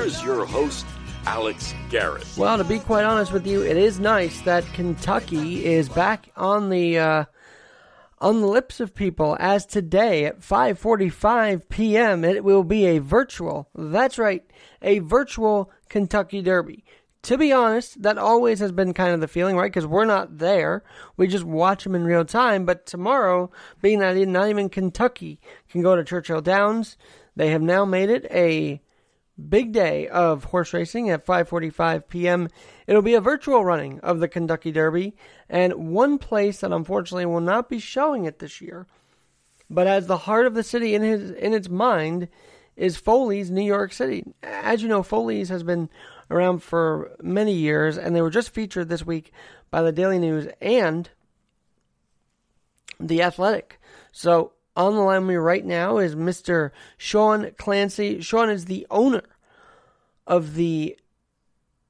here's your host, Alex Garrett. Well, to be quite honest with you, it is nice that Kentucky is back on the uh, on the lips of people. As today at 5:45 p.m., it will be a virtual. That's right, a virtual Kentucky Derby. To be honest, that always has been kind of the feeling, right? Because we're not there. We just watch them in real time. But tomorrow, being that not even Kentucky can go to Churchill Downs, they have now made it a big day of horse racing at 5:45 p.m. It'll be a virtual running of the Kentucky Derby, and one place that unfortunately will not be showing it this year, but as the heart of the city in his in its mind is Foley's New York City. As you know, Foley's has been around for many years, and they were just featured this week by the Daily News and the Athletic. So on the line with me right now is Mr. Shaun Clancy. Shaun is the owner of the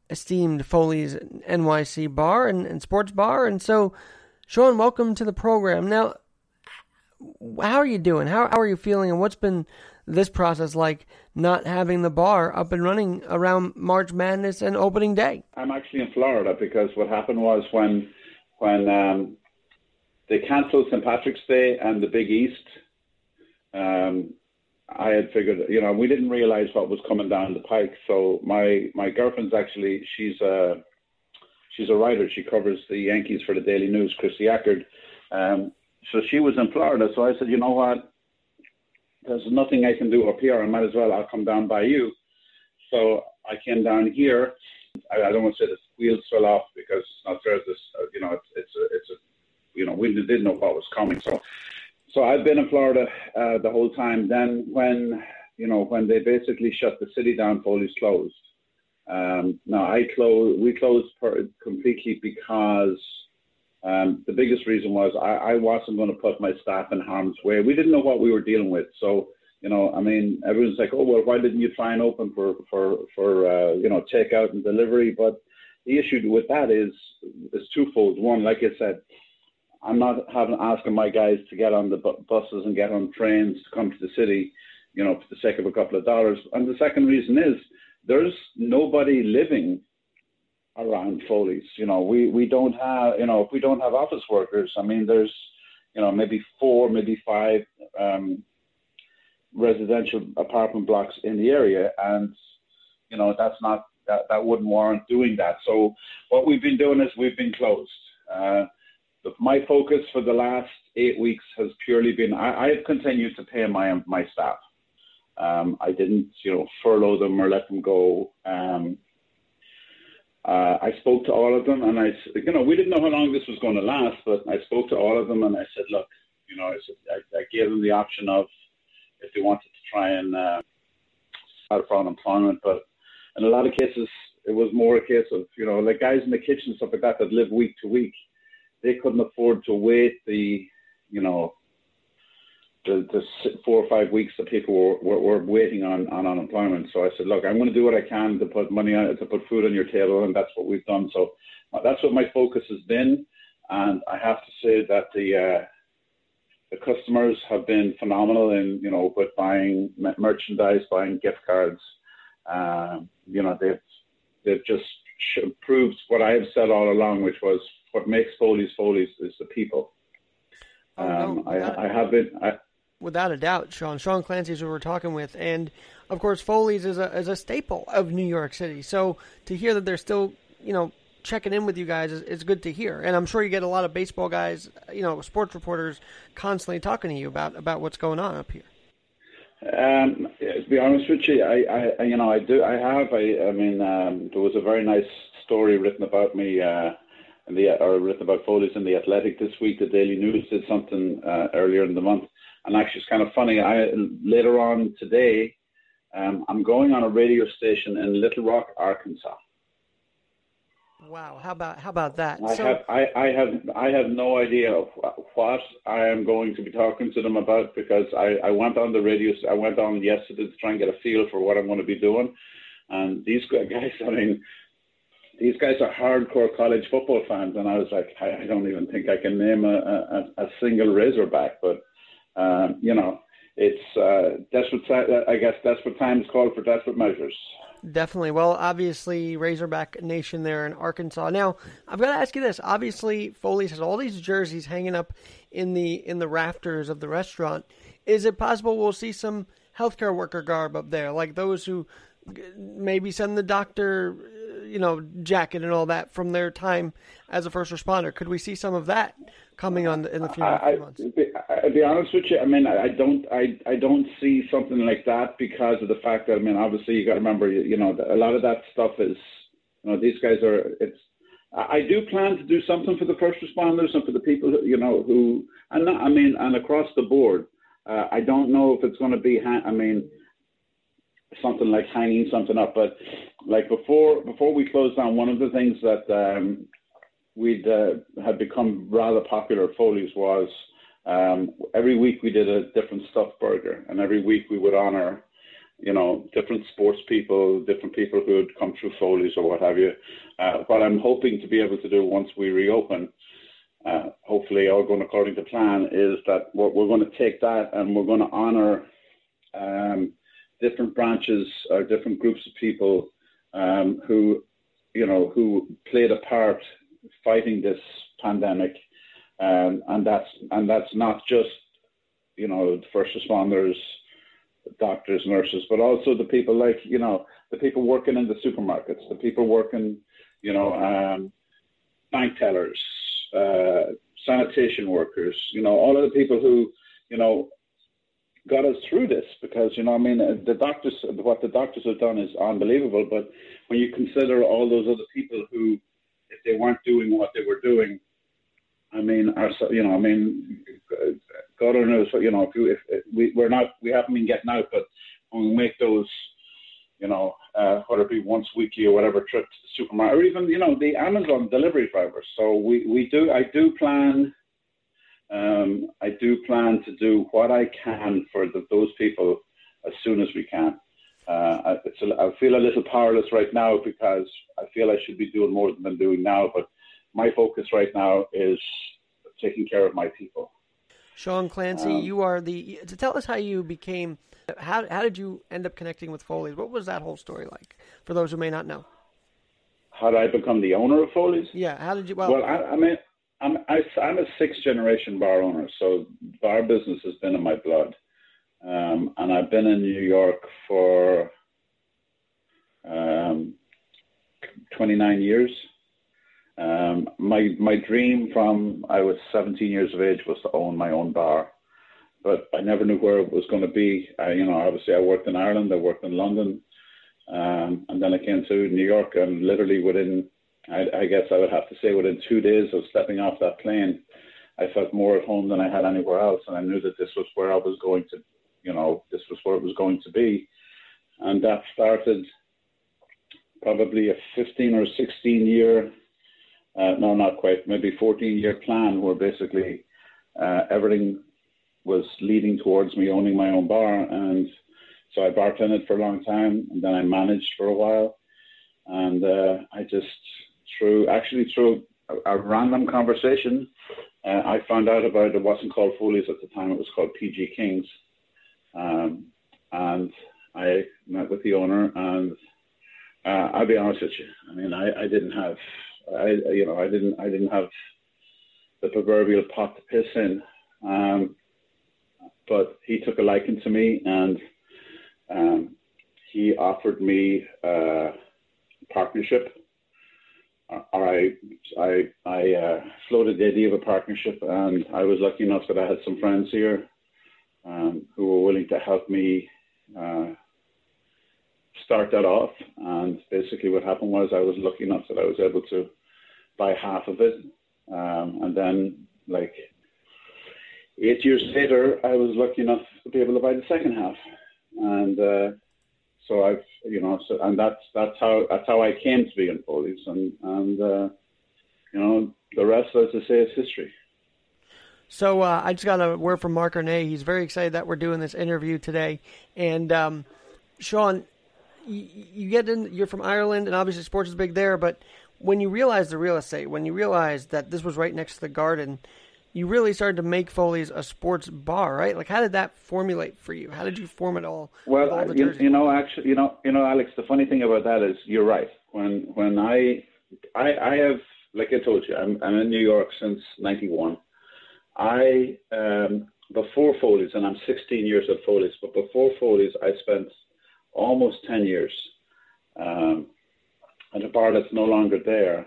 esteemed Foley's NYC bar and, and sports bar. And so, Shaun, welcome to the program. Now, how are you doing? How, how are you feeling? And what's been this process like not having the bar up and running around March Madness and opening day? I'm actually in Florida because what happened was when when um, they canceled St. Patrick's Day and the Big East. Um, I had figured, you know, we didn't realize what was coming down the pike. So my my girlfriend's actually she's a she's a writer. She covers the Yankees for the Daily News, Chrissy Ackert. Um, so she was in Florida. So I said, you know what? There's nothing I can do up here. I might as well. I'll come down by you. So I came down here. I, I don't want to say the wheels fell off because it's not fair. This, you know, it's it's a, it's a, you know, we didn't know what was coming. So so I've been in Florida uh, the whole time. Then when you know when they basically shut the city down, Foley's closed. Um, now I closed. We closed per- completely because um, the biggest reason was I, I wasn't going to put my staff in harm's way. We didn't know what we were dealing with, so you know, I mean, everyone's like, oh well, why didn't you try and open for for for uh, you know takeout and delivery? But the issue with that is is twofold. One, like I said, I'm not having asking my guys to get on the bu- buses and get on trains to come to the city, you know, for the sake of a couple of dollars. And the second reason is there's nobody living around Foley's. You know, we we don't have, you know, if we don't have office workers, I mean, there's, you know, maybe four, maybe five um, residential apartment blocks in the area, and you know, that's not that that wouldn't warrant doing that. So what we've been doing is we've been closed. Uh, my focus for the last eight weeks has purely been I, have continued to pay my my staff. Um, I didn't, you know, furlough them or let them go. Um, uh, I spoke to all of them, and I, you know, we didn't know how long this was going to last, but I spoke to all of them, and I said, look, you know, I said I, I gave them the option of if they wanted to try and uh, out for unemployment, but in a lot of cases, it was more a case of, you know, like guys in the kitchen stuff like that that live week to week they couldn't afford to wait the, you know, the, the four or five weeks that people were, were, were waiting on, on unemployment. So I said, look, I'm going to do what I can to put money on to put food on your table, and that's what we've done. So uh, that's what my focus has been, and I have to say that the uh, the customers have been phenomenal in you know with buying merchandise, buying gift cards. Uh, you know they've they've just proved what I have said all along, which was what makes Foley's Foley's is the people. Oh, um, no, I, I, have been. I, without a doubt, Shaun. Shaun Clancy is who we're talking with, and of course, Foley's is a is a staple of New York City. So to hear that they're still, you know, checking in with you guys is, is good to hear. And I'm sure you get a lot of baseball guys, you know, sports reporters constantly talking to you about about what's going on up here. Um, to be honest with you, I, I, you know, I do, I have, I, I mean, um, there was a very nice story written about me uh, the or written about Foley's in the Athletic this week. The Daily News did something uh, earlier in the month, and actually, it's kind of funny. I later on today, um, I'm going on a radio station in Little Rock, Arkansas. Wow, how about how about that? I so, have I, I have I have no idea what I am going to be talking to them about because I, I went on the radio I went on yesterday to try and get a feel for what I'm going to be doing, and these guys I mean these guys are hardcore college football fans, and I was like, I, I don't even think I can name a, a, a single Razorback, but um, you know, it's uh, desperate. I guess desperate times call for desperate measures. Definitely. Well, obviously, Razorback Nation there in Arkansas. Now, I've got to ask you this. Obviously, Foley's has all these jerseys hanging up in the in the rafters of the restaurant. Is it possible we'll see some healthcare worker garb up there, like those who maybe send the doctor, you know, jacket and all that from their time as a first responder? Could we see some of that coming on in the few, I, months? I, will be honest with you. I mean, I don't, I, I don't see something like that because of the fact that I mean, obviously, you got to remember, you, you know, a lot of that stuff is, you know, these guys are. It's. I do plan to do something for the first responders and for the people, you know, who, and not, I mean, and across the board. Uh, I don't know if it's going to be. Ha- I mean, something like hanging something up, but like before, before we closed down, one of the things that um, we'd uh, had become rather popular at Foley's was um, every week we did a different stuffed burger, and every week we would honor, you know, different sports people, different people who had come through Foley's or what have you. Uh, what I'm hoping to be able to do once we reopen, uh, hopefully all going according to plan, is that what we're going to take that and we're going to honor um, different branches or different groups of people um, who, you know, who played a part fighting this pandemic, um, and that's and that's not just you know first responders, doctors, nurses, but also the people like you know the people working in the supermarkets, the people working, you know, um, bank tellers, uh, sanitation workers, you know, all of the people who you know got us through this because you know I mean the doctors what the doctors have done is unbelievable but when you consider all those other people who if they weren't doing what they were doing, I mean, our, you know, I mean, God knows, you know, if, you, if we we're not, we haven't been getting out, but when we make those, you know, uh, whether it be once weekly or whatever trip to the supermarket, or even, you know, the Amazon delivery drivers. So we, we do, I do plan, um, I do plan to do what I can for the, those people as soon as we can. Uh, it's a, I feel a little powerless right now because I feel I should be doing more than I'm doing now. But my focus right now is taking care of my people. Shaun Clancy, um, you are the. To tell us how you became. How how did you end up connecting with Foley's? What was that whole story like? For those who may not know. How did I become the owner of Foley's? Yeah. How did you? Well, well I, I mean, I'm I, am i am a sixth generation bar owner, so bar business has been in my blood. Um, and I've been in New York for um, 29 years. Um, my my dream from I was 17 years of age was to own my own bar, but I never knew where it was going to be. I, you know, obviously I worked in Ireland, I worked in London, um, and then I came to New York, and literally within, I, I guess I would have to say within two days of stepping off that plane, I felt more at home than I had anywhere else, and I knew that this was where I was going to you know, this was where it was going to be. And that started probably a 15 or 16 year, uh, no, not quite, maybe 14 year plan where basically uh, everything was leading towards me owning my own bar. And so I bartended for a long time and then I managed for a while. And uh, I just, through, actually through a, a random conversation, uh, I found out about it wasn't called Foley's at the time, it was called PG Kings. Um, and I met with the owner, and uh, I'll be honest with you. I mean, I, I didn't have, I you know, I didn't, I didn't have the proverbial pot to piss in. Um, but he took a liking to me, and um, he offered me a partnership. I, I, I uh, floated the idea of a partnership, and I was lucky enough that I had some friends here um, who were willing to help me uh, start that off. And basically, what happened was I was lucky enough that I was able to buy half of it, um, and then like eight years later, I was lucky enough to be able to buy the second half, and uh, so I've you know so and that's that's how that's how I came to be in Foley's, and and uh, you know the rest, as I say, is history. So uh, I just got a word from Mark Arnay. He's very excited that we're doing this interview today. And um, Shaun, you, you, get in. You're from Ireland, and obviously sports is big there. But when you realize the real estate, when you realize that this was right next to the garden, you really started to make Foley's a sports bar, right? Like, how did that formulate for you? How did you form it all? Well, all you, you, know, actually, you know, you know, Alex. The funny thing about that is, you're right. When when I I, I have, like I told you, I'm, I'm in New York since '91. I um, before Foley's, and I'm 16 years at Foley's, but before Foley's, I spent almost 10 years um, at a bar that's no longer there.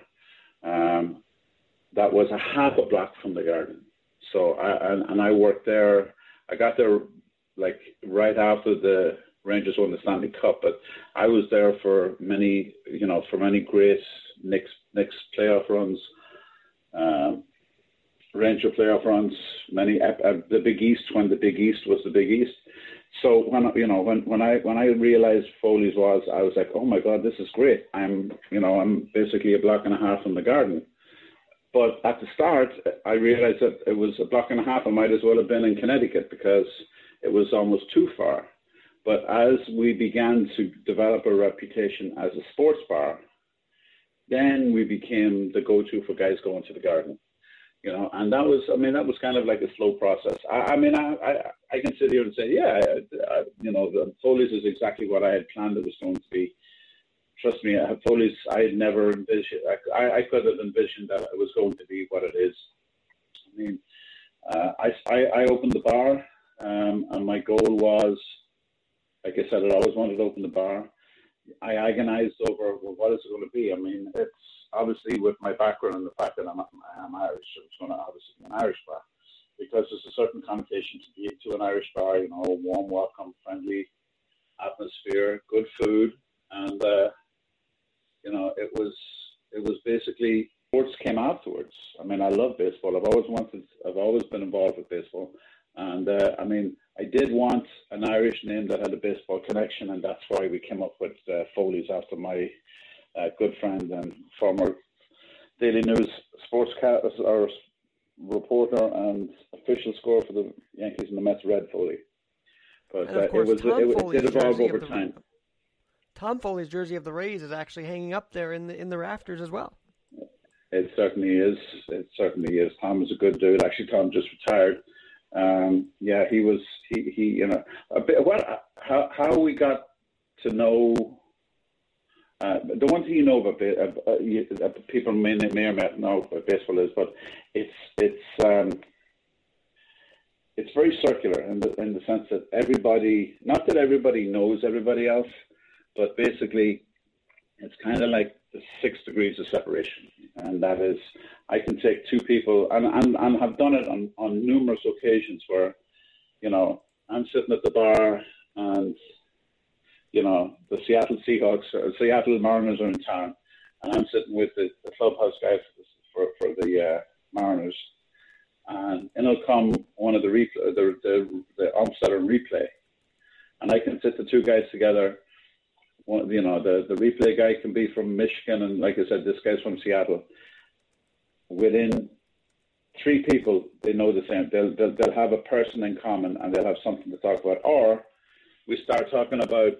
Um, that was a half a block from the garden. So I and, and I worked there. I got there like right after the Rangers won the Stanley Cup, but I was there for many, you know, for many great Knicks Knicks playoff runs. Um, Ranger playoff runs, many uh, the Big East when the Big East was the Big East. So when you know when when I when I realized Foley's was, I was like, oh my god, this is great. I'm you know I'm basically a block and a half from the garden. But at the start, I realized that it was a block and a half. I might as well have been in Connecticut because it was almost too far. But as we began to develop a reputation as a sports bar, then we became the go-to for guys going to the garden you know, and that was, I mean, that was kind of like a slow process. I, I mean, I, I, I can sit here and say, yeah, I, you know, the Foley's is exactly what I had planned it was going to be. Trust me, Foley's, I had never envisioned, I, I could have envisioned that it was going to be what it is. I mean, uh, I, I, I opened the bar, um, and my goal was, like I said, I always wanted to open the bar. I agonized over, well, what is it going to be? I mean, it's, obviously with my background and the fact that I'm, I'm Irish, it's going to obviously be an Irish bar because there's a certain connotation to be to an Irish bar. You know, warm welcome, friendly atmosphere, good food, and uh, you know, it was it was basically sports came afterwards. I mean, I love baseball. I've always wanted. I've always been involved with baseball, and uh, I mean, I did want an Irish name that had a baseball connection, and that's why we came up with uh, Foley's after my uh, good friend and former Daily News sportscaster or reporter and official score for the Yankees and the Mets, Red Foley. But uh, it was Tom it, it did evolve over time. Tom Foley's jersey of the Rays is actually hanging up there in the in the rafters as well. It certainly is. It certainly is. Tom is a good dude. Actually, Tom just retired. Um, yeah, he was. He, he you know, a bit, what how how we got to know uh, the one thing you know about uh, uh, uh, people may, may or may not know what baseball is, but it's it's um, it's very circular in the in the sense that everybody, not that everybody knows everybody else, but basically, it's kind of like the six degrees of separation, and that is, I can take two people, and and, and have done it on on numerous occasions where, you know, I'm sitting at the bar and you know, the Seattle Seahawks or Seattle Mariners are in town, and I'm sitting with the, the clubhouse guy for, for, the uh, Mariners, and it'll come one of the replay, the the, the that replay, and I can sit the two guys together. One, you know, the the replay guy can be from Michigan, and like I said, this guy's from Seattle. Within three people, they know the same. They'll, they'll they'll have a person in common, and they'll have something to talk about. Or we start talking about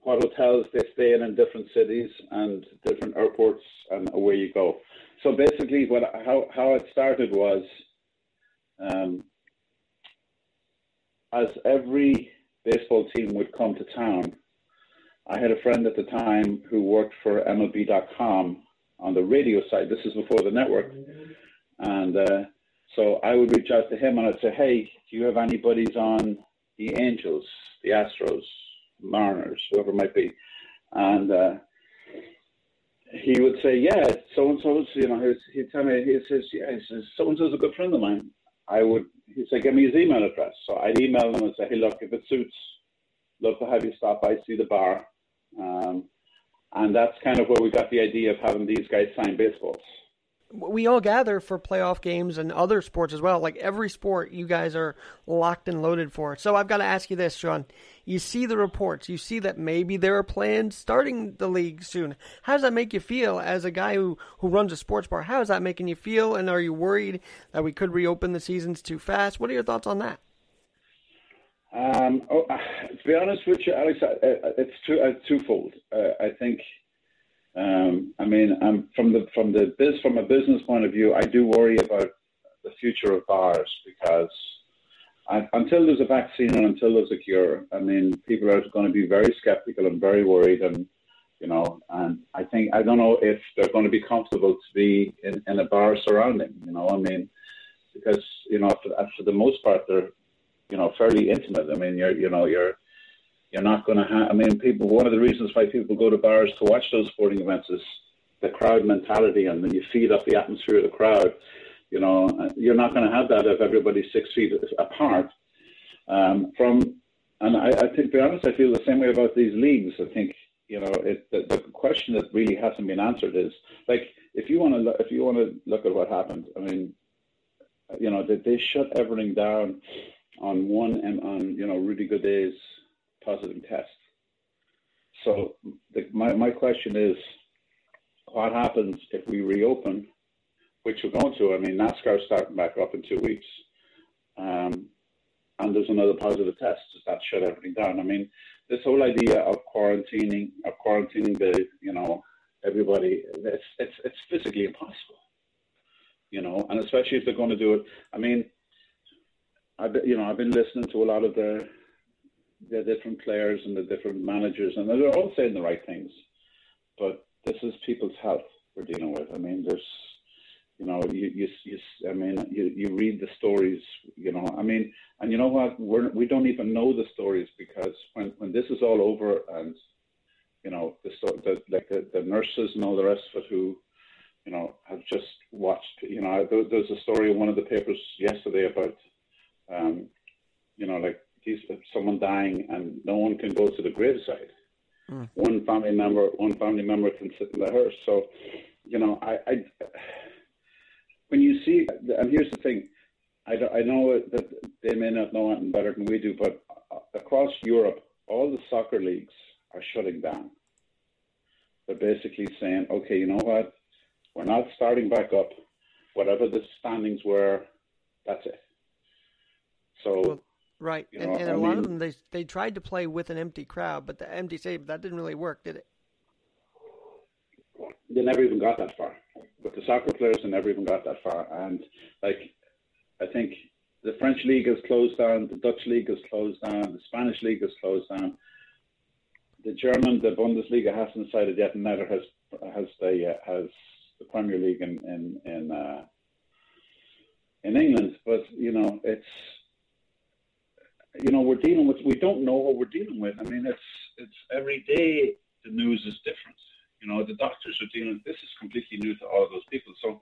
what hotels they stay in in different cities and different airports, and away you go. So basically, what how how it started was, um, as every baseball team would come to town, I had a friend at the time who worked for MLB.com on the radio side. This is before the network, and uh, so I would reach out to him and I'd say, "Hey, do you have anybody's on the Angels, the Astros, Mariners, whoever it might be, and uh, he would say, "Yeah, so and so." You know, he'd tell me, he says, "Yeah," he says, "So and so's a good friend of mine." I would, he'd say, "Give me his email address." So I'd email him and say, "Hey, look, if it suits, love to have you stop by, see the bar," um, and that's kind of where we got the idea of having these guys sign baseballs we all gather for playoff games and other sports as well. Like every sport, you guys are locked and loaded for. So I've got to ask you this, Shaun. You see the reports. You see that maybe there are plans starting the league soon. How does that make you feel as a guy who, who runs a sports bar? How is that making you feel? And are you worried that we could reopen the seasons too fast? What are your thoughts on that? Um, oh, uh, to be honest with you, Alex, it's two, uh, twofold. Uh, I think um, I mean, um, from the from the biz from a business point of view, I do worry about the future of bars because I, until there's a vaccine and until there's a cure, I mean, people are going to be very skeptical and very worried, and you know, and I think I don't know if they're going to be comfortable to be in, in a bar surrounding. You know, I mean, because you know, for, for the most part, they're you know fairly intimate. I mean, you're you know you're you're not going to have. I mean, people. One of the reasons why people go to bars to watch those sporting events is the crowd mentality, and then you feed off the atmosphere of the crowd. You know, you're not going to have that if everybody's six feet apart. Um, from, and I, I think, to be honest, I feel the same way about these leagues. I think you know, it, the, the question that really hasn't been answered is like if you want to if you want to look at what happened. I mean, you know, they, they shut everything down on one and on you know Rudy Gobert's positive test. So the, my my question is, what happens if we reopen, which we're going to? I mean, NASCAR's starting back up in two weeks, um, and there's another positive test. Does that shut everything down? I mean, this whole idea of quarantining, of quarantining the, you know, everybody, it's it's it's physically impossible, you know, and especially if they're going to do it. I mean, I you know I've been listening to a lot of the the different players and the different managers, and they're all saying the right things, but this is people's health we're dealing with. I mean, there's, you know, you, you, you I mean, you, you read the stories, you know, I mean, and you know what? We're, we don't even know the stories because when, when this is all over and, you know, the, the like the, the nurses and all the rest of it who, you know, have just watched, you know, there, there's a story in one of the papers yesterday about, um, you know, like someone dying and no one can go to the graveside Mm. One family member, one family member can sit in the hearse. So, you know, I, I when you see, and here's the thing, I, I know that they may not know anything better than we do, but across Europe, all the soccer leagues are shutting down. They're basically saying, okay, you know what? We're not starting back up. Whatever the standings were, that's it. So well, Right, you and, know, and a lot of them they they tried to play with an empty crowd, but the empty stadium that didn't really work, did it? They never even got that far. But the soccer players, they never even got that far. And like, I think the French league is closed down, the Dutch league is closed down, the Spanish league is closed down. The German, the Bundesliga hasn't decided yet, and neither has has the uh, has the Premier League in in in, uh, in England. But you know, it's you know, we're dealing with, we don't know what we're dealing with. I mean, it's, it's every day the news is different. You know, the doctors are dealing, this is completely new to all of those people. So,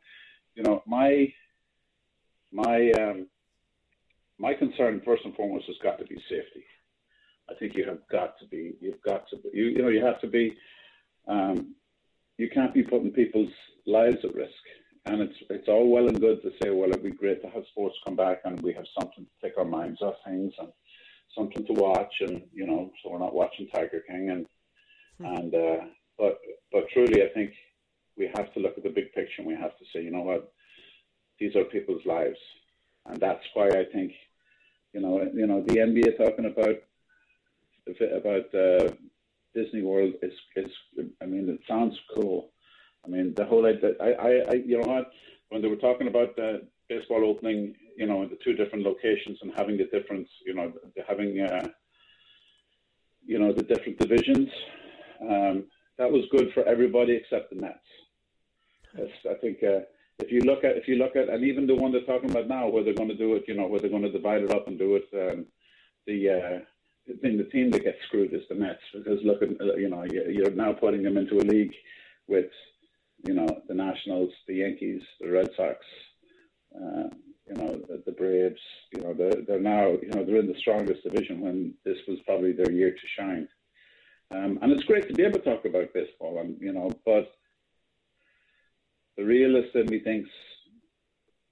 you know, my, my, um, my concern first and foremost has got to be safety. I think you have got to be, you've got to be, you, you know, you have to be, um, you can't be putting people's lives at risk. And it's it's all well and good to say, well, it'd be great to have sports come back and we have something to take our minds off things and something to watch, and you know, so we're not watching Tiger King, and hmm. and uh, but but truly, I think we have to look at the big picture, and we have to say, you know what, these are people's lives, and that's why I think, you know, you know, the NBA talking about about uh, Disney World is is, I mean, it sounds cool. I mean, the whole idea, I, I, I you know what, when they were talking about the baseball opening, you know, in the two different locations and having the difference, you know, having, uh, you know, the different divisions. Um, that was good for everybody except the Mets. Nets. I think uh, if you look at if you look at and even the one they're talking about now, where they're going to do it, you know, where they're going to divide it up and do it, um, the uh, the thing, the team that gets screwed is the Mets because look at you know you're now putting them into a league with you know the Nationals, the Yankees, the Red Sox, uh, you know, the, the, Braves, you know, they're, they're now, you know, they're in the strongest division when this was probably their year to shine. Um, and it's great to be able to talk about baseball, and you know, but the realist in me thinks,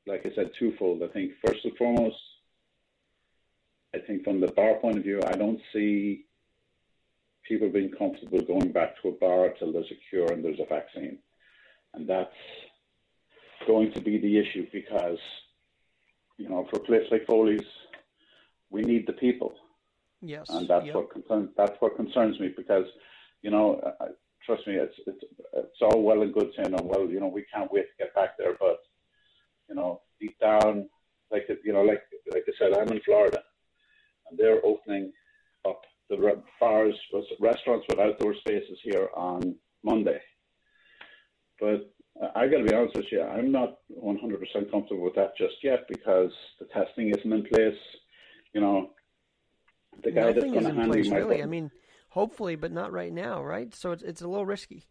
like I said, twofold. I think first and foremost, I think from the bar point of view, I don't see people being comfortable going back to a bar till there's a cure and there's a vaccine, and that's going to be the issue because, you know, for a place like Foley's, we need the people. Yes, and that's yep. what concerns that's what concerns me because, you know, I, trust me, it's it's it's all well and good saying, oh, well, you know, we can't wait to get back there, but you know, deep down, like you know, like like I said, I'm in Florida, and they're opening up the bars, restaurants with outdoor spaces here on Monday. But I got to be honest with you, I'm not 100% comfortable with that just yet because the testing isn't in place. You know, the guy Nothing that's going to hand place, really. Button. I mean, hopefully, but not right now, right? So it's it's a little risky.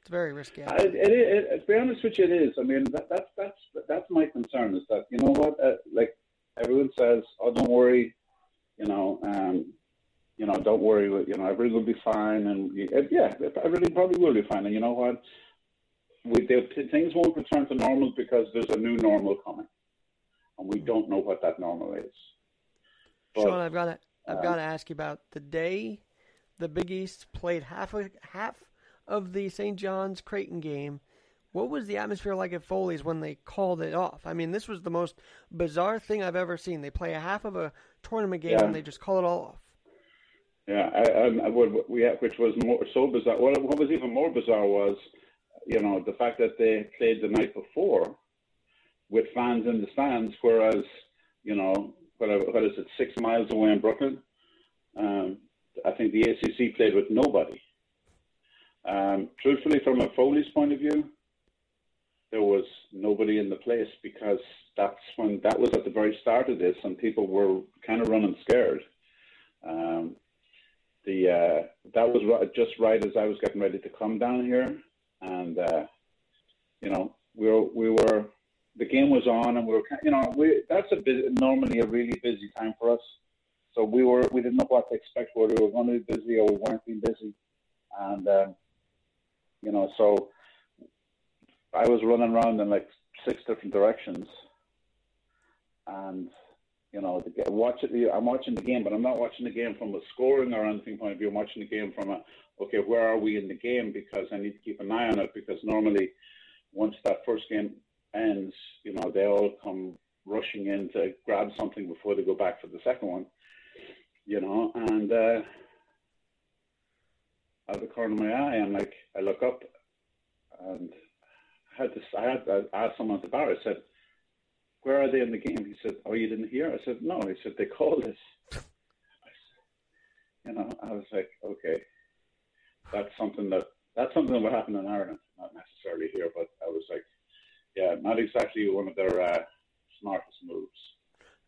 It's very risky. I, it, it, it, to be honest with you, it is. I mean, that, that's that's that's my concern is that you know what, uh, like everyone says, oh, don't worry, you know, um, you know, don't worry, you know, everything will be fine, and yeah, everything probably will be fine. And you know what, we, they, things won't return to normal because there's a new normal coming, and we don't know what that normal is. But, Shaun, I've got to, I've um, got to ask you about the day the Big East played half of, half of the St. John's Creighton game. What was the atmosphere like at Foley's when they called it off? I mean, this was the most bizarre thing I've ever seen. They play a half of a tournament game yeah. and they just call it all off. Yeah, I, I, I would, which was more so bizarre. What, what was even more bizarre was, you know, the fact that they played the night before with fans in the stands, whereas, you know, what, what is it, six miles away in Brooklyn, um, I think the ACC played with nobody. Um, truthfully, from a Foley's point of view, there was nobody in the place because that's when that was at the very start of this, and people were kind of running scared. Um, the uh, that was just right as I was getting ready to come down here, and uh, you know we were we were the game was on, and we were you know we that's a busy, normally a really busy time for us. So we were we didn't know what to expect whether we were going to be busy or we weren't being busy, and um, you know so I was running around in like six different directions, and you know, the, watch it. I'm watching the game, but I'm not watching the game from a scoring or anything point of view. I'm watching the game from a okay, where are we in the game? Because I need to keep an eye on it. Because normally, once that first game ends, you know, they all come rushing in to grab something before they go back for the second one. You know, and uh, out of the corner of my eye, I'm like, I look up, and I had this. I had to ask someone at the bar. I said where are they in the game? He said, oh, you didn't hear? I said, no. He said, they called us. you know, I was like, okay, that's something that that's something that would happen in Ireland, not necessarily here, but I was like, yeah, not exactly one of their uh, smartest moves.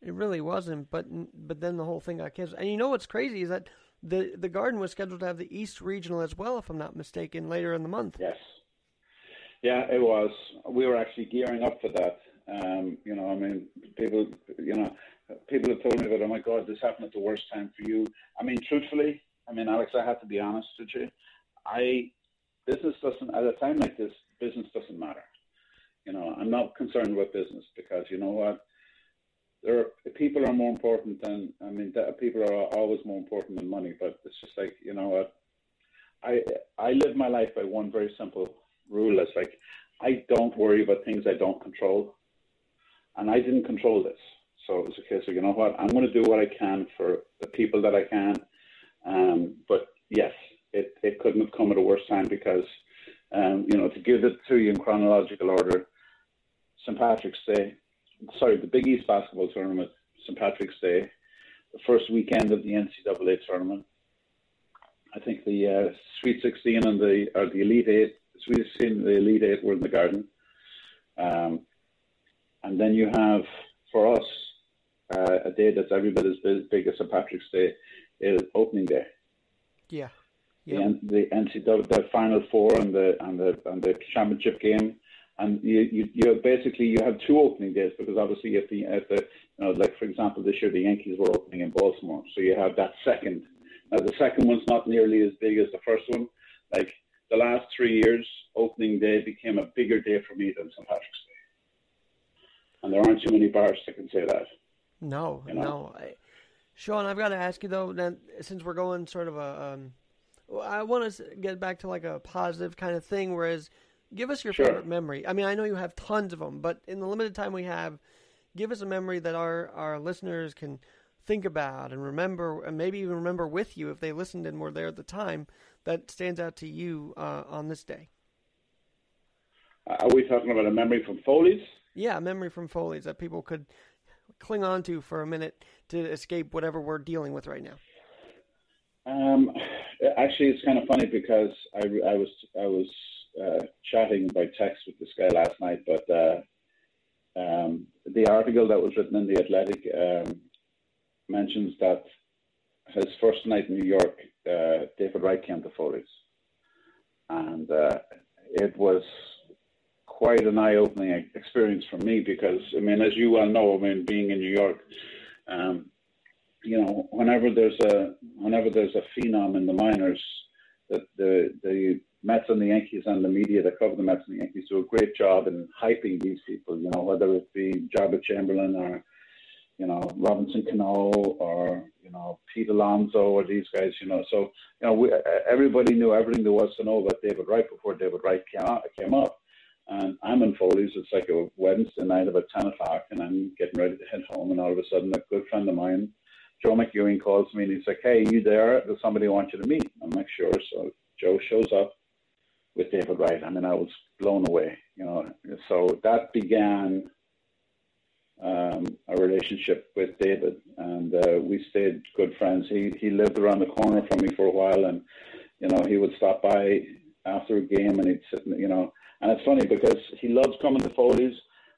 It really wasn't, but but then the whole thing got canceled. And you know what's crazy is that the the Garden was scheduled to have the East Regional as well, if I'm not mistaken, later in the month. Yes. Yeah, it was. We were actually gearing up for that. Um, you know, I mean, people, you know, people have told me that, oh my God, this happened at the worst time for you. I mean, truthfully, I mean, Alex, I have to be honest with you. I, business doesn't, at a time like this, business doesn't matter. You know, I'm not concerned with business because you know what? There, are, people are more important than, I mean, people are always more important than money, but it's just like, you know what? I, I live my life by one very simple rule. It's like, I don't worry about things I don't control and I didn't control this. So it was a case of, you know what, I'm going to do what I can for the people that I can. Um, but yes, it, it couldn't have come at a worse time because, um, you know, to give it to you in chronological order, St. Patrick's Day, sorry, the Big East basketball tournament, St. Patrick's Day, the first weekend of the NCAA tournament. I think the uh, Sweet 16 and the or the Elite Eight, Sweet 16 and the Elite Eight were in the Garden. Um, and then you have, for us, uh, a day that's every bit as big as St. Patrick's Day is opening day. Yeah. Yep. The, the NCAA, the Final Four and the and the and the championship game, and you, you you basically you have two opening days because obviously if the if the you know like for example this year the Yankees were opening in Baltimore, so you have that second. Now the second one's not nearly as big as the first one. Like the last three years, opening day became a bigger day for me than St. Patrick's Day and there aren't too many bars that can say that. No, you know? no. I, Shaun, I've got to ask you though. Then, since we're going sort of a, um, I want to get back to like a positive kind of thing. Whereas, give us your sure. favorite memory. I mean, I know you have tons of them, but in the limited time we have, give us a memory that our our listeners can think about and remember, and maybe even remember with you if they listened and were there at the time. That stands out to you uh, on this day. Are we talking about a memory from Foley's? Yeah, memory from Foley's that people could cling on to for a minute to escape whatever we're dealing with right now. Um, actually, it's kind of funny because I, I was I was uh, chatting by text with this guy last night, but uh, um, the article that was written in the Athletic um, mentions that his first night in New York, uh, David Wright came to Foley's, and uh, it was quite an eye-opening experience for me because I mean, as you well know, I mean, being in New York, um, you know, whenever there's a whenever there's a phenom in the minors, that the the Mets and the Yankees and the media that cover the Mets and the Yankees do a great job in hyping these people. You know, whether it be Joba Chamberlain or you know Robinson Cano or you know Pete Alonso or these guys. You know, so you know we, everybody knew everything there was to know about David Wright before David Wright came out, came up. And I'm in Foley's. It's like a Wednesday night about 10 o'clock, and I'm getting ready to head home. And all of a sudden, a good friend of mine, Joe McEwing, calls me and he's like, Hey, you there? There's somebody want you to meet. I'm like, Sure. So Joe shows up with David Wright. I mean, I was blown away, you know. So that began um, a relationship with David, and uh, we stayed good friends. He he lived around the corner from me for a while, and you know, he would stop by after a game, and he'd sit, you know and it's funny because he loves coming to Foley's,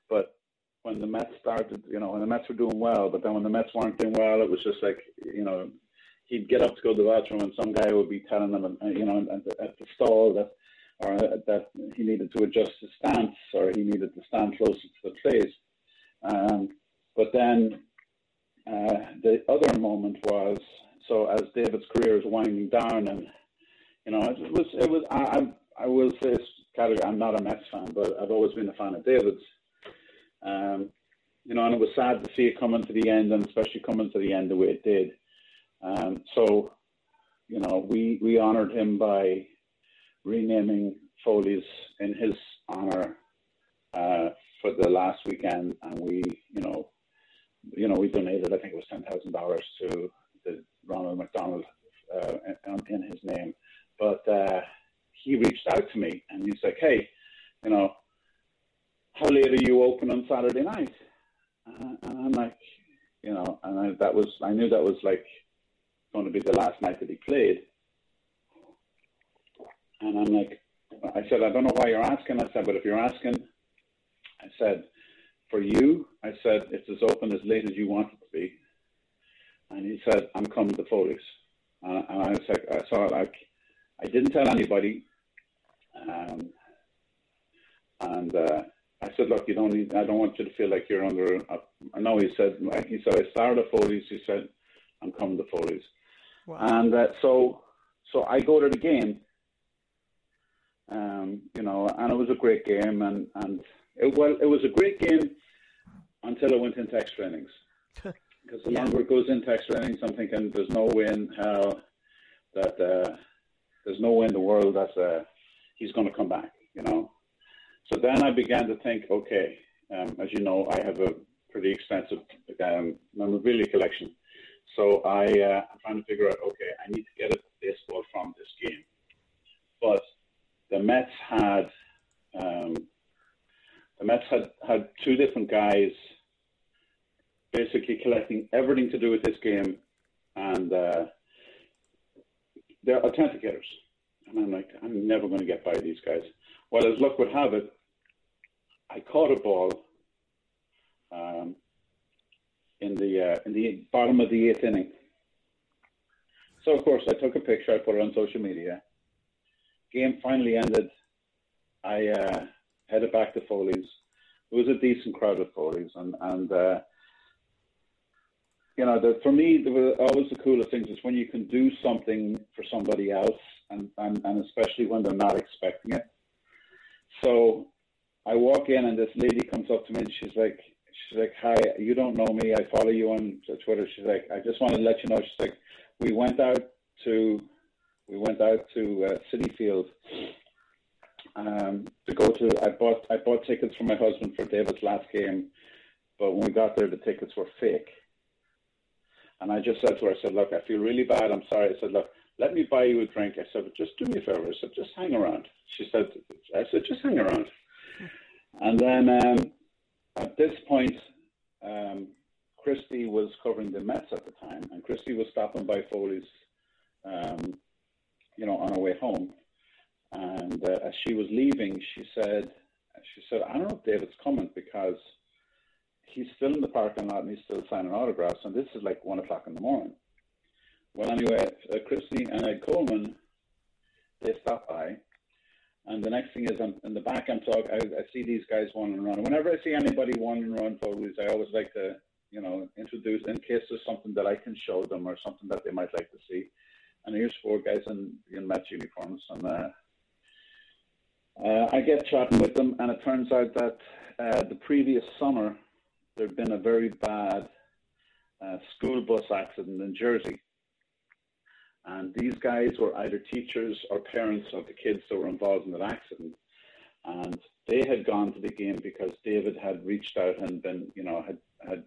but when the Mets started, you know, when the Mets were doing well, but then when the Mets weren't doing well, it was just like, you know, he'd get up to go to the bathroom and some guy would be telling him, uh, you know, at the, at the stall that, or that he needed to adjust his stance or he needed to stand closer to the plate. Um, but then uh, the other moment was so as David's career is winding down, and you know, it was it was I I will say category. I'm not a Mets fan, but I've always been a fan of David's. Um, you know, and it was sad to see it coming to the end, and especially coming to the end the way it did. Um, so, you know, we we honoured him by renaming Foley's in his honour uh, for the last weekend, and we, you know, you know, we donated. I think it was ten thousand dollars to the Ronald McDonald uh, in, in his name, but. Uh, he reached out to me and he's like, hey, you know, how late are you open on Saturday night? Uh, and I'm like, you know, and I, that was, I knew that was like going to be the last night that he played. And I'm like, I said, I don't know why you're asking. I said, but if you're asking, I said, for you, I said, it's as open as late as you want it to be. And he said, I'm coming to Foley's. Uh, and I was like, I saw it like, I didn't tell anybody. Um, and uh, I said, look, you don't need, I don't want you to feel like you're under, a, I know he said, he said, I started at Foley's, he said, I'm coming to Foley's. Wow. And uh, so, so I go to the game, um, you know, and it was a great game. And, and it, well, it was a great game until it went into extra innings. Because the yeah. longer it goes into extra innings, I'm thinking there's no way in hell that, uh, there's no way in the world that uh, he's going to come back, you know. So then I began to think, okay, um, as you know, I have a pretty extensive um, memorabilia collection. So I, uh, I'm trying to figure out, okay, I need to get a baseball from this game. But the Mets had, um, the Mets had, had two different guys basically collecting everything to do with this game, and uh, they're authenticators. And I'm like, I'm never going to get by these guys. Well, as luck would have it, I caught a ball um, in the uh, in the bottom of the eighth inning. So of course I took a picture. I put it on social media. Game finally ended. I uh, headed back to Foley's. It was a decent crowd at Foley's, and and uh, you know, the, for me, the, always the coolest things is when you can do something for somebody else, and, and, and especially when they're not expecting it. So I walk in, and this lady comes up to me, and she's like, she's like, "Hi, you don't know me. I follow you on Twitter." She's like, "I just want to let you know." She's like, "We went out to, we went out to uh, Citi Field." Um, to go to, I bought I bought tickets for my husband for David's last game, but when we got there, the tickets were fake. And I just said to her, I said, look, I feel really bad. I'm sorry. I said, look, let me buy you a drink. I said, just do me a favor. I said, just hang around. She said, I said, just hang around. And then um, at this point, um, Kristie was covering the Mets at the time, and Kristie was stopping by Foley's, um, you know, on her way home. And uh, as she was leaving, she said, "She said, I don't know if David's coming because he's still in the parking lot and he's still signing autographs, and this is like one o'clock in the morning." Well, anyway, uh, Kristie and Ed Coleman, they stopped by, and the next thing is, I'm, in the back, I'm talking. I, see these guys wandering around. Whenever I see anybody wandering around photos, I always like to, you know, introduce in case there's something that I can show them or something that they might like to see. And here's four guys in in Mets uniforms, and uh, uh, I get chatting with them, and it turns out that uh, the previous summer there had been a very bad uh, school bus accident in Jersey and these guys were either teachers or parents of the kids that were involved in that accident. And they had gone to the game because David had reached out and been, you know, had had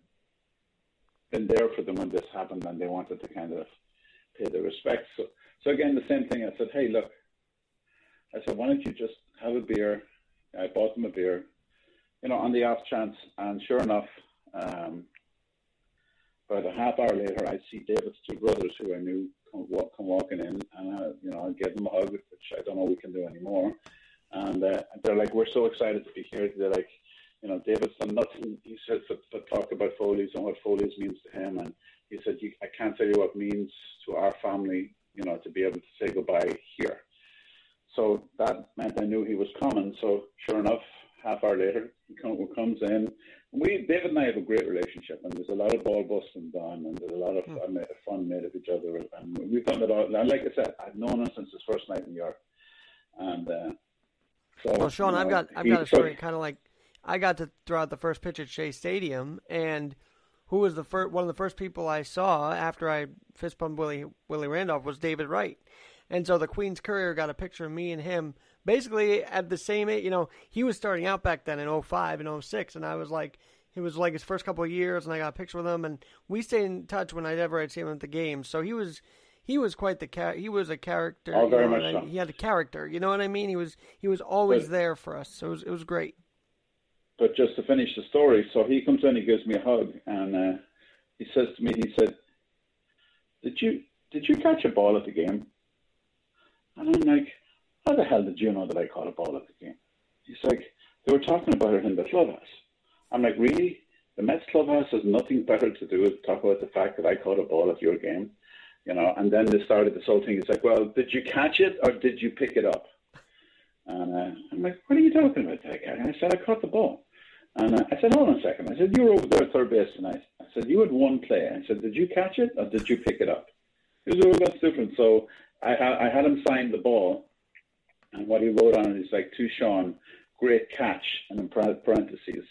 been there for them when this happened, and they wanted to kind of pay their respects. So, so again, the same thing. I said, hey, look, I said, why don't you just have a beer? I bought them a beer, you know, on the off chance. And sure enough, um, about a half hour later, I see David's two brothers who I knew come, walk, come walking in, and uh, you know, I give them a hug, which I don't know we can do anymore. And uh, they're like, "We're so excited to be here." They're like, "You know, David's done nothing." He says, but, but talk about Foley's and what Foley's means to him, and he said, "I can't tell you what means to our family, you know, to be able to say goodbye here." So that meant I knew he was coming. So sure enough, half hour later, he comes in we David and I have a great relationship, and there's a lot of ball busting done, and there's a lot of mm. fun made of each other, and we've done it all. And like I said, I've known him since his first night in New York, and uh, so. Well, Shaun, you know, I've got I've got a story kind of like I got to throw out the first pitch at Shea Stadium, and who was the first one of the first people I saw after I fist bumped Willie Willie Randolph was David Wright, and so the Queens Courier got a picture of me and him basically at the same age. You know, he was starting out back then in 05 and 06, and I was like, it was like his first couple of years, and I got a picture with him, and we stayed in touch when I ever had seen him at the game. So he was. He was quite the char- he was a character. Oh, very much so. He had a character. You know what I mean? He was he was always but, there for us. So it was, it was great. But just to finish the story, so he comes in, he gives me a hug, and uh, he says to me, he said, "Did you did you catch a ball at the game?" And I'm like, how the hell did you know that I caught a ball at the game? He's like, they were talking about it in the clubhouse. I'm like, really? The Mets clubhouse has nothing better to do with talk about the fact that I caught a ball at your game, you know. And then they started this whole thing. It's like, well, did you catch it or did you pick it up? And uh, I'm like, what are you talking about, that guy? And I said, I caught the ball. And uh, I said, hold on a second. I said, you were over there at third base tonight. I said, you had one play. I said, did you catch it or did you pick it up? It was all that's different. So I, I had him sign the ball and what he wrote on it is like to Shaun, great catch, and in parentheses,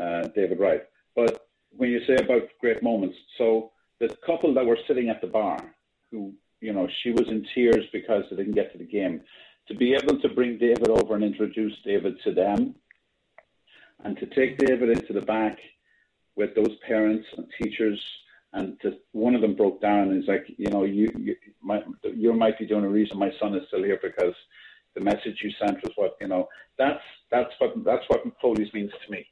uh, David Wright. But when you say about great moments, so the couple that were sitting at the bar, who you know, she was in tears because they didn't get to the game. To be able to bring David over and introduce David to them, and to take David into the back with those parents and teachers, and to, one of them broke down and he's like, you know, you you you might be doing a reason my son is still here because the message you sent was what you know. That's that's what that's what Foley's means to me.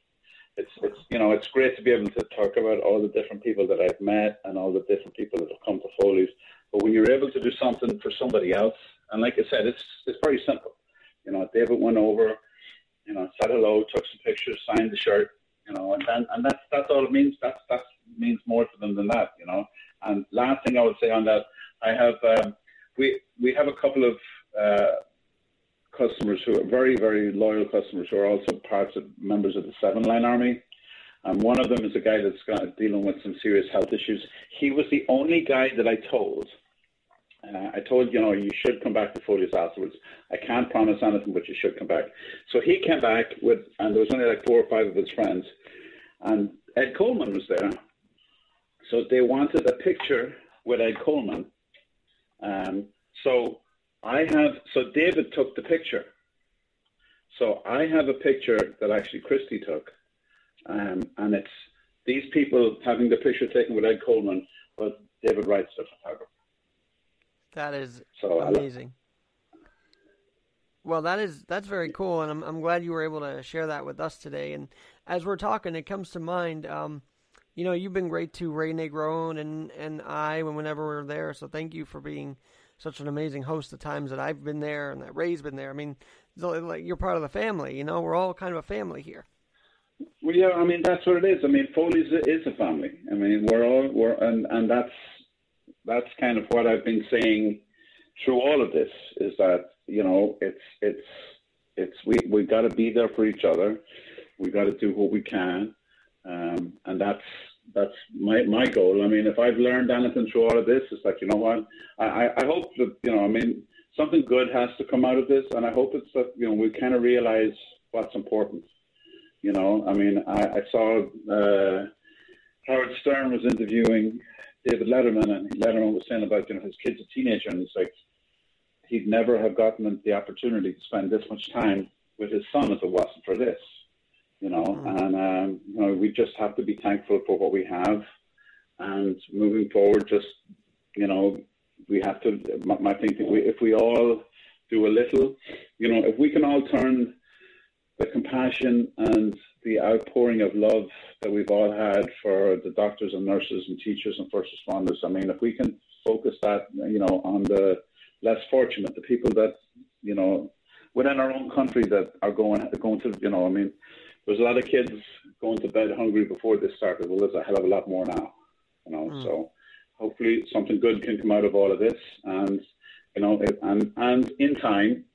It's it's you know it's great to be able to talk about all the different people that I've met and all the different people that have come to Foley's. But when you're able to do something for somebody else, and like I said, it's it's very simple. You know, David went over, you know, said hello, took some pictures, signed the shirt, you know, and then and that's that's all it means. That's that means more to them than that, you know. And last thing I would say on that, I have um, we we have a couple of uh, customers who are very, very loyal customers who are also parts of members of the Seven Line Army. And one of them is a guy that's got, dealing with some serious health issues. He was the only guy that I told. Uh, I told you know you should come back to Foley's afterwards. I can't promise anything, but you should come back. So he came back with, and there was only like four or five of his friends, and Ed Coleman was there. So they wanted a picture with Ed Coleman. Um, so I have, so David took the picture. So I have a picture that actually Kristie took. Um, and it's these people having the picture taken with Ed Coleman, but David Wright's the photographer. That is so amazing. Well, that is that's very cool, and I'm I'm glad you were able to share that with us today. And as we're talking, it comes to mind. Um, you know, you've been great to Ray Negron and and I whenever we're there. So thank you for being such an amazing host. The times that I've been there and that Ray's been there. I mean, like you're part of the family. You know, we're all kind of a family here. Well, yeah, I mean that's what it is. I mean, Foley's is a family. I mean, we're all we're and and that's that's kind of what I've been saying through all of this is that you know it's it's it's we we've got to be there for each other. We've got to do what we can, um, and that's that's my my goal. I mean, if I've learned anything through all of this, it's like you know what I I hope that you know I mean something good has to come out of this, and I hope it's that you know we kind of realize what's important. You know, I mean, I, I saw uh, Howard Stern was interviewing David Letterman, and Letterman was saying about you know his kid's a teenager, and it's like he'd never have gotten the opportunity to spend this much time with his son if it wasn't for this. You know, mm-hmm. and um, you know we just have to be thankful for what we have, and moving forward, just you know we have to. I think if we, if we all do a little, you know, if we can all turn the compassion and the outpouring of love that we've all had for the doctors and nurses and teachers and first responders. I mean, if we can focus that, you know, on the less fortunate, the people that, you know, within our own country that are going going to, you know, I mean, there's a lot of kids going to bed hungry before this started. Well, there's a hell of a lot more now, you know. Mm. So hopefully something good can come out of all of this, and you know, it, and and in time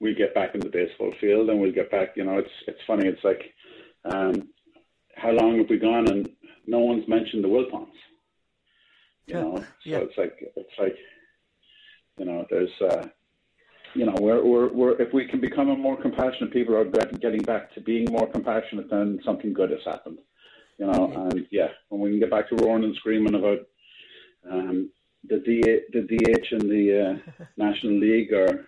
we'll get back in the baseball field and we'll get back. You know, it's it's funny. It's like, um, how long have we gone and no one's mentioned the Wilpons? You know, so yeah. it's like it's like, you know, there's, uh, you know, we're, we're we're if we can become a more compassionate people, are getting back to being more compassionate, then something good has happened. You know, and yeah, when we can get back to roaring and screaming about um, the D the DH in the uh, National League or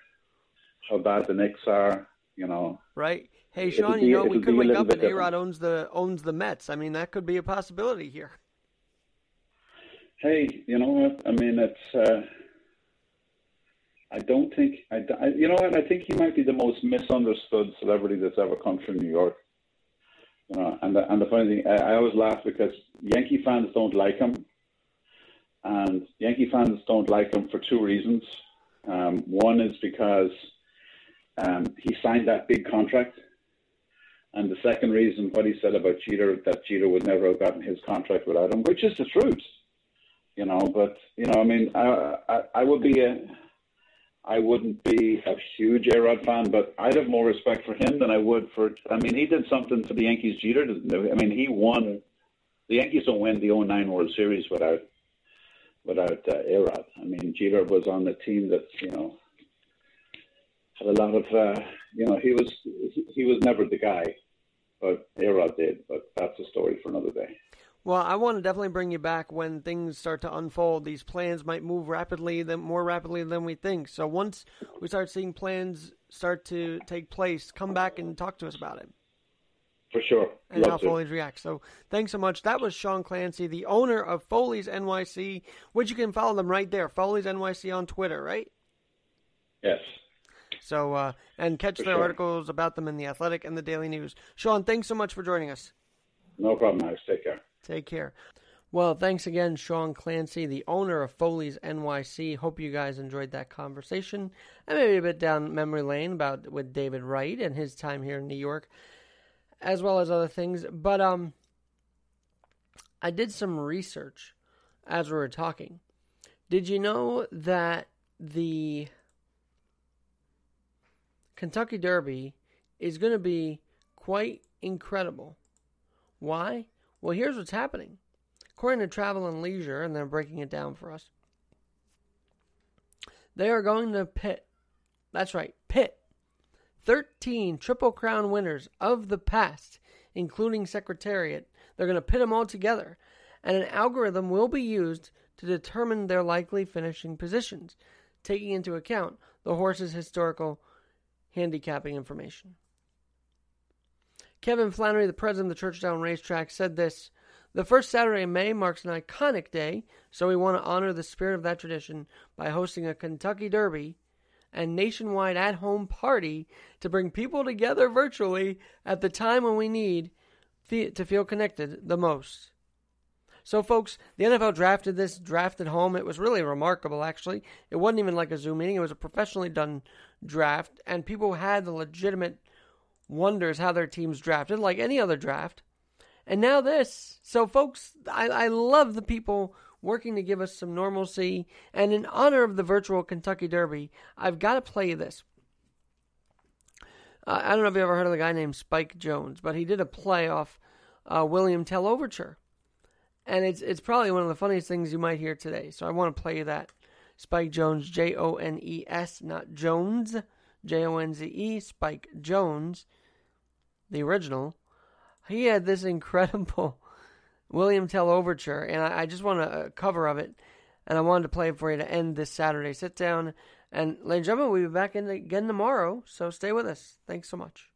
how bad the Knicks are, you know. Right. Hey, Shaun, be, you know, we could wake up and A-Rod owns the owns the Mets. I mean, that could be a possibility here. Hey, you know what? I mean, it's. Uh, I don't think I, I, You know what? I think he might be the most misunderstood celebrity that's ever come through New York. You know, and the, and the funny thing, I, I always laugh because Yankee fans don't like him, and Yankee fans don't like him for two reasons. Um, one is because um, he signed that big contract. And the second reason, what he said about Jeter, that Jeter would never have gotten his contract without him, which is the truth, you know. But you know, I mean, I I, I would be a, I wouldn't be a huge A-Rod fan, but I'd have more respect for him than I would for. I mean, he did something for the Yankees. Jeter. I mean, he won. The Yankees don't win the 09 World Series without without uh, A-Rod. I mean, Jeter was on the team that you know had a lot of, uh, you know, he was he was never the guy, but A-Rod did. But that's a story for another day. Well, I want to definitely bring you back when things start to unfold. These plans might move rapidly, than more rapidly than we think. So once we start seeing plans start to take place, come back and talk to us about it. For sure. And Love how to. Foley's react. So thanks so much. That was Shaun Clancy, the owner of Foley's NYC, which you can follow them right there. Foley's NYC on Twitter, right? Yes. So uh, and catch for their sure. articles about them in the Athletic and the Daily News. Shaun, thanks so much for joining us. No problem, Alex. Take care. Take care. Well, thanks again, Shaun Clancy, the owner of Foley's NYC. Hope you guys enjoyed that conversation and maybe a bit down memory lane about with David Wright and his time here in New York, as well as other things. But um, I did some research as we were talking. Did you know that the Kentucky Derby is going to be quite incredible. Why? Well, here's what's happening. According to Travel and Leisure, and they're breaking it down for us, they are going to pit. That's right, pit 13 Triple Crown winners of the past, including Secretariat. They're going to pit them all together, and an algorithm will be used to determine their likely finishing positions, taking into account the horse's historical handicapping information. Kevin Flanery, the president of the Churchill Downs Racetrack, said this The first Saturday in May marks an iconic day, so we want to honor the spirit of that tradition by hosting a Kentucky Derby and nationwide at home party to bring people together virtually at the time when we need to feel connected the most. So, folks, the NFL drafted this draft at home. It was really remarkable, actually. It wasn't even like a Zoom meeting, it was a professionally done draft, and people had the legitimate wonders how their teams drafted, like any other draft. And now this. So, folks, I, I love the people working to give us some normalcy. And in honor of the virtual Kentucky Derby, I've got to play you this. Uh, I don't know if you ever heard of the guy named Spike Jones, but he did a play off uh, William Tell Overture and it's it's probably one of the funniest things you might hear today. So I want to play you that. Spike Jones, J O N E S, not Jonze, J O N Z E, Spike Jones, the original. He had this incredible William Tell overture, and I, I just want a cover of it, and I wanted to play it for you to end this Saturday. Sit down, and ladies and gentlemen, we'll be back in again tomorrow, so stay with us. Thanks so much.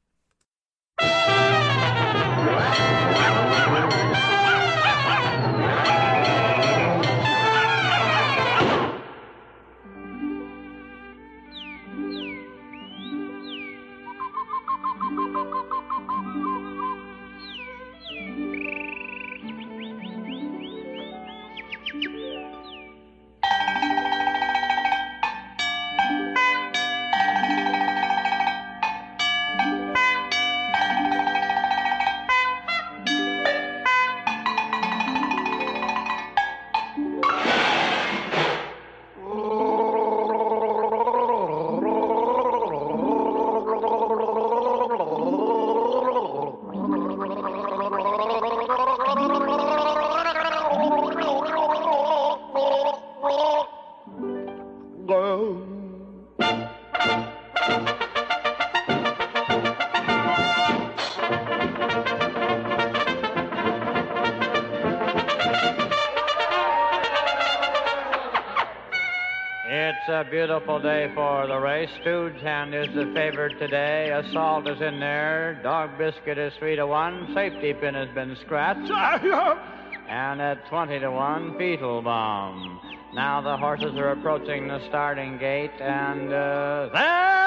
Beautiful day for the race. Stooge Hand is the favorite today. Assault is in there. Dog Biscuit is three to one. Safety pin has been scratched. and at twenty to one, Beetlebaum. Now the horses are approaching the starting gate, and uh, there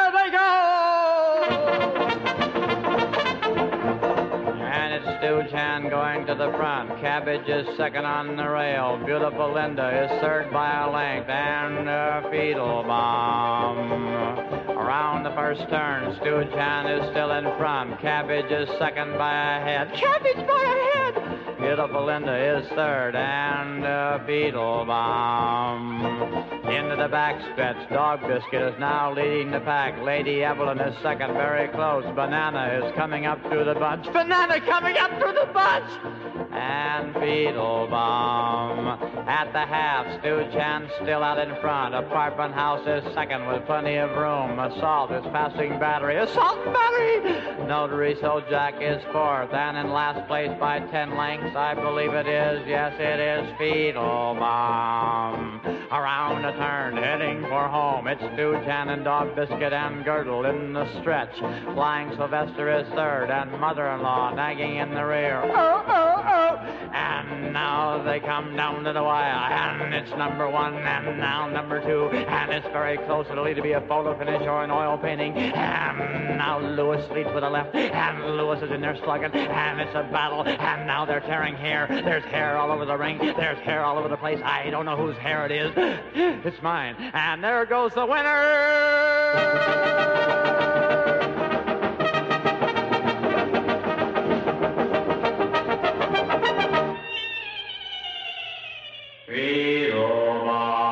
Hand going to the front. Cabbage is second on the rail. Beautiful Linda is third by a length. And uh, Beetlebaum. Around the first turn, Stooge Hand is still in front. Cabbage is second by a head. Cabbage by a head! Beautiful Linda is third. And uh, Beetlebaum. Into the back stretch, Dog Biscuit is now leading the pack. Lady Evelyn is second, very close. Banana is coming up through the bunch. Banana coming up through the bunch! And Bomb. At the half, Stu Chan still out in front. Apartment House is second with plenty of room. Assault is passing Battery. Assault Battery! Notary Jack is fourth. And in last place by ten lengths, I believe it is. Yes, it is Bomb. Around a turn, heading for home. It's and Dog Biscuit and Girdle in the stretch. Flying Sylvester is third, and mother-in-law nagging in the rear. Oh, oh, oh! And now they come down to the wire, and it's number one, and now number two, and it's very close. It'll either be a photo finish or an oil painting. And now Lewis leads with the left, and Lewis is in there slugging, and it's a battle. And now they're tearing hair. There's hair all over the ring. There's hair all over the place. I don't know whose hair it is. It's mine. And there goes the winner! Viva!